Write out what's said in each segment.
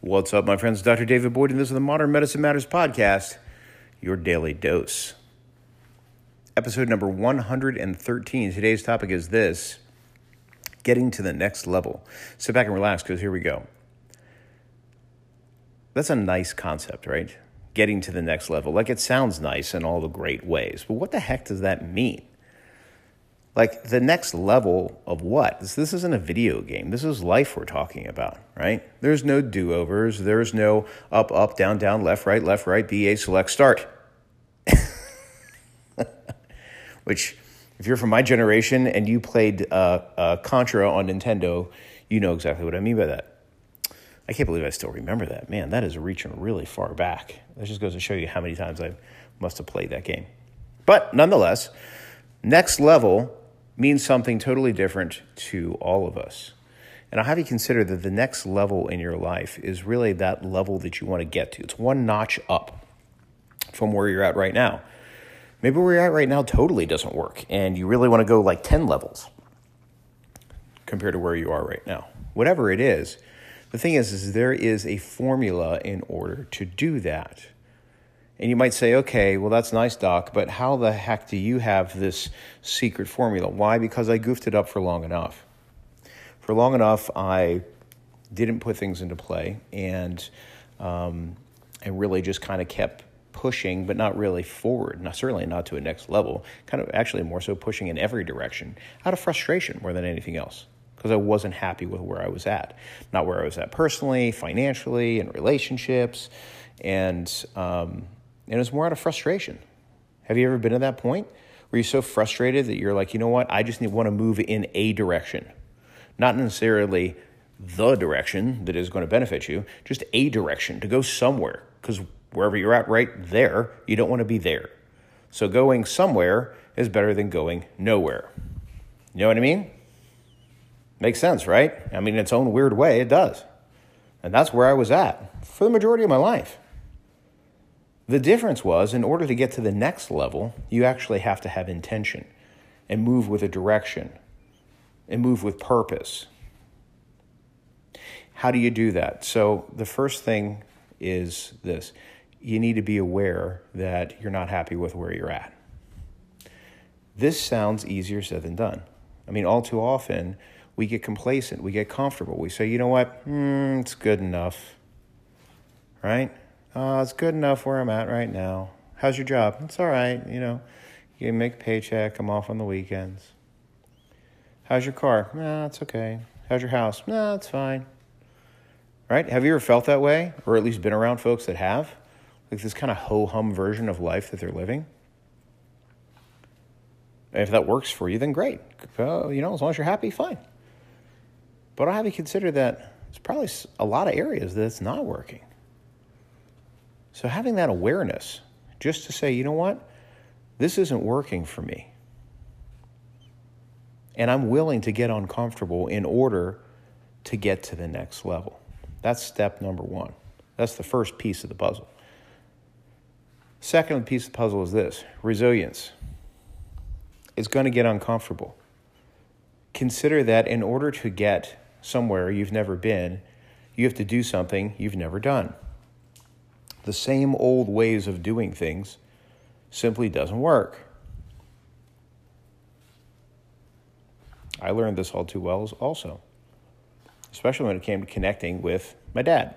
What's up, my friends? Dr. David Boyd, and this is the Modern Medicine Matters podcast, your daily dose. Episode number 113. Today's topic is this getting to the next level. Sit back and relax because here we go. That's a nice concept, right? Getting to the next level. Like it sounds nice in all the great ways, but what the heck does that mean? Like the next level of what? This, this isn't a video game. This is life we're talking about, right? There's no do overs. There's no up, up, down, down, left, right, left, right, BA, select, start. Which, if you're from my generation and you played uh, uh, Contra on Nintendo, you know exactly what I mean by that. I can't believe I still remember that. Man, that is reaching really far back. That just goes to show you how many times I must have played that game. But nonetheless, next level means something totally different to all of us. And I'll have you consider that the next level in your life is really that level that you want to get to. It's one notch up from where you're at right now. Maybe where you're at right now totally doesn't work, and you really want to go like 10 levels compared to where you are right now. Whatever it is, the thing is, is there is a formula in order to do that. And you might say, okay, well, that's nice, Doc, but how the heck do you have this secret formula? Why? Because I goofed it up for long enough. For long enough, I didn't put things into play and, um, and really just kind of kept pushing, but not really forward, not, certainly not to a next level, kind of actually more so pushing in every direction out of frustration more than anything else because I wasn't happy with where I was at. Not where I was at personally, financially, in relationships. And, um, and it was more out of frustration. Have you ever been at that point where you're so frustrated that you're like, you know what? I just need, want to move in a direction, not necessarily the direction that is going to benefit you, just a direction to go somewhere. Because wherever you're at right there, you don't want to be there. So going somewhere is better than going nowhere. You know what I mean? Makes sense, right? I mean, in its own weird way, it does. And that's where I was at for the majority of my life. The difference was, in order to get to the next level, you actually have to have intention and move with a direction and move with purpose. How do you do that? So, the first thing is this you need to be aware that you're not happy with where you're at. This sounds easier said than done. I mean, all too often, we get complacent, we get comfortable. We say, you know what, mm, it's good enough, right? Uh, it's good enough where I'm at right now. How's your job? It's all right. You know, you make a paycheck. I'm off on the weekends. How's your car? Nah, it's okay. How's your house? Nah, it's fine. Right? Have you ever felt that way, or at least been around folks that have, like this kind of ho hum version of life that they're living? If that works for you, then great. You know, as long as you're happy, fine. But I'll have you consider that there's probably a lot of areas that it's not working. So having that awareness, just to say, you know what, this isn't working for me. And I'm willing to get uncomfortable in order to get to the next level. That's step number one. That's the first piece of the puzzle. Second piece of the puzzle is this resilience. It's going to get uncomfortable. Consider that in order to get somewhere you've never been, you have to do something you've never done the same old ways of doing things simply doesn't work. I learned this all too well also, especially when it came to connecting with my dad.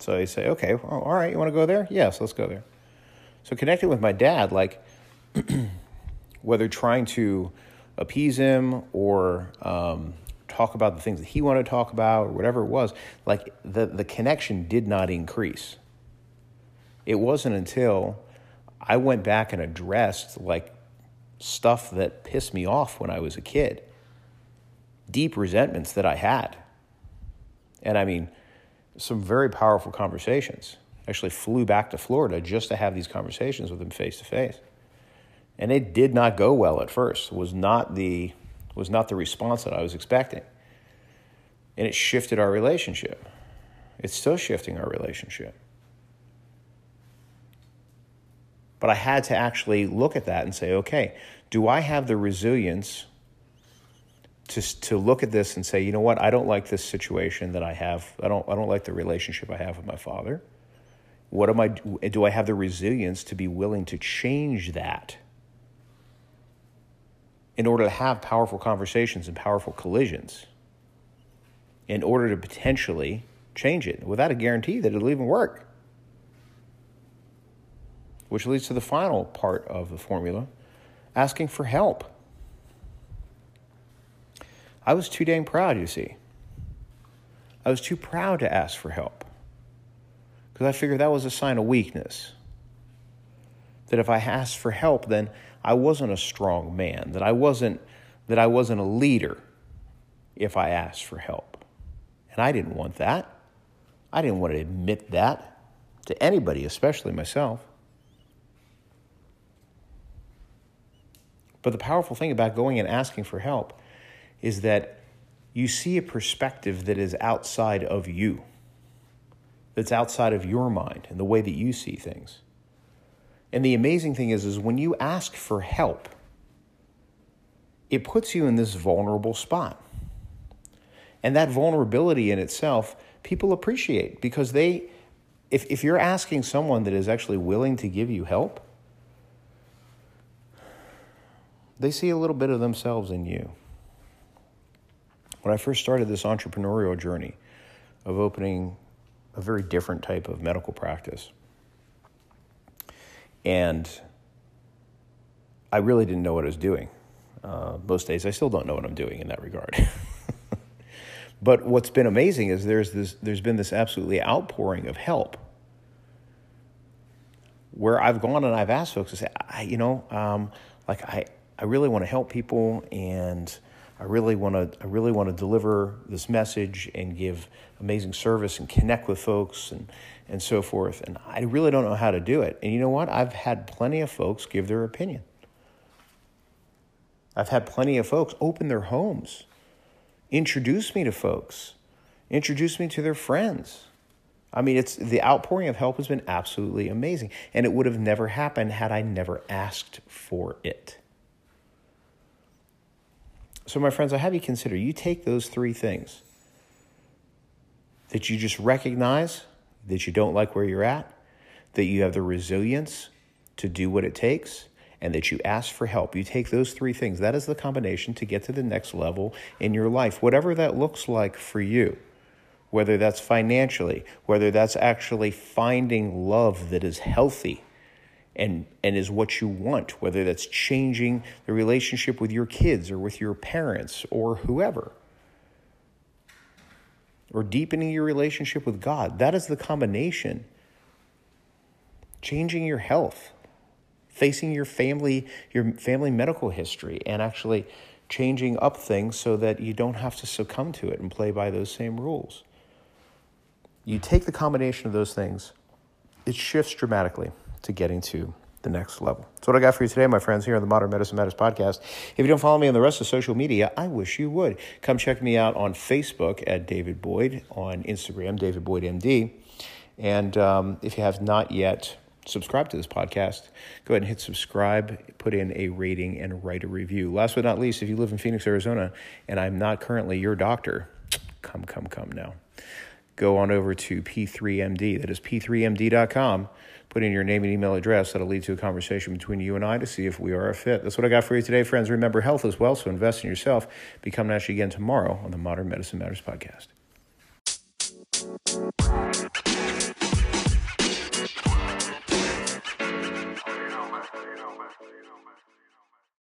So they say, okay, well, all right, you want to go there? Yes, let's go there. So connecting with my dad, like whether trying to appease him or um, talk about the things that he wanted to talk about or whatever it was, like the, the connection did not increase. It wasn't until I went back and addressed like stuff that pissed me off when I was a kid, deep resentments that I had. And I mean, some very powerful conversations. I actually flew back to Florida just to have these conversations with him face to face. And it did not go well at first. It was not the was not the response that I was expecting. And it shifted our relationship. It's still shifting our relationship. But I had to actually look at that and say, okay, do I have the resilience to, to look at this and say, you know what, I don't like this situation that I have. I don't, I don't like the relationship I have with my father. What am I, do I have the resilience to be willing to change that in order to have powerful conversations and powerful collisions? In order to potentially change it without a guarantee that it'll even work. Which leads to the final part of the formula asking for help. I was too dang proud, you see. I was too proud to ask for help because I figured that was a sign of weakness. That if I asked for help, then I wasn't a strong man, that I wasn't, that I wasn't a leader if I asked for help. And I didn't want that. I didn't want to admit that to anybody, especially myself. But the powerful thing about going and asking for help is that you see a perspective that is outside of you, that's outside of your mind and the way that you see things. And the amazing thing is, is when you ask for help, it puts you in this vulnerable spot. And that vulnerability in itself, people appreciate because they, if, if you're asking someone that is actually willing to give you help, they see a little bit of themselves in you. When I first started this entrepreneurial journey of opening a very different type of medical practice, and I really didn't know what I was doing. Uh, most days, I still don't know what I'm doing in that regard. but what's been amazing is there's this, there's been this absolutely outpouring of help where I've gone and I've asked folks to say, I, you know, um, like I, I really want to help people and I really want to I really want to deliver this message and give amazing service and connect with folks and and so forth and I really don't know how to do it. And you know what? I've had plenty of folks give their opinion. I've had plenty of folks open their homes, introduce me to folks, introduce me to their friends. I mean, it's the outpouring of help has been absolutely amazing, and it would have never happened had I never asked for it. So, my friends, I have you consider you take those three things that you just recognize that you don't like where you're at, that you have the resilience to do what it takes, and that you ask for help. You take those three things. That is the combination to get to the next level in your life, whatever that looks like for you. Whether that's financially, whether that's actually finding love that is healthy and, and is what you want, whether that's changing the relationship with your kids or with your parents or whoever, or deepening your relationship with God. That is the combination. Changing your health, facing your family, your family medical history, and actually changing up things so that you don't have to succumb to it and play by those same rules. You take the combination of those things, it shifts dramatically to getting to the next level. That's what I got for you today, my friends, here on the Modern Medicine Matters podcast. If you don't follow me on the rest of social media, I wish you would. Come check me out on Facebook at David Boyd, on Instagram, David Boyd MD. And um, if you have not yet subscribed to this podcast, go ahead and hit subscribe, put in a rating, and write a review. Last but not least, if you live in Phoenix, Arizona, and I'm not currently your doctor, come, come, come now. Go on over to P3MD. That is P3MD.com put in your name and email address. That'll lead to a conversation between you and I to see if we are a fit. That's what I got for you today, friends. Remember, health as well, so invest in yourself. Become Nash again tomorrow on the Modern Medicine Matters podcast.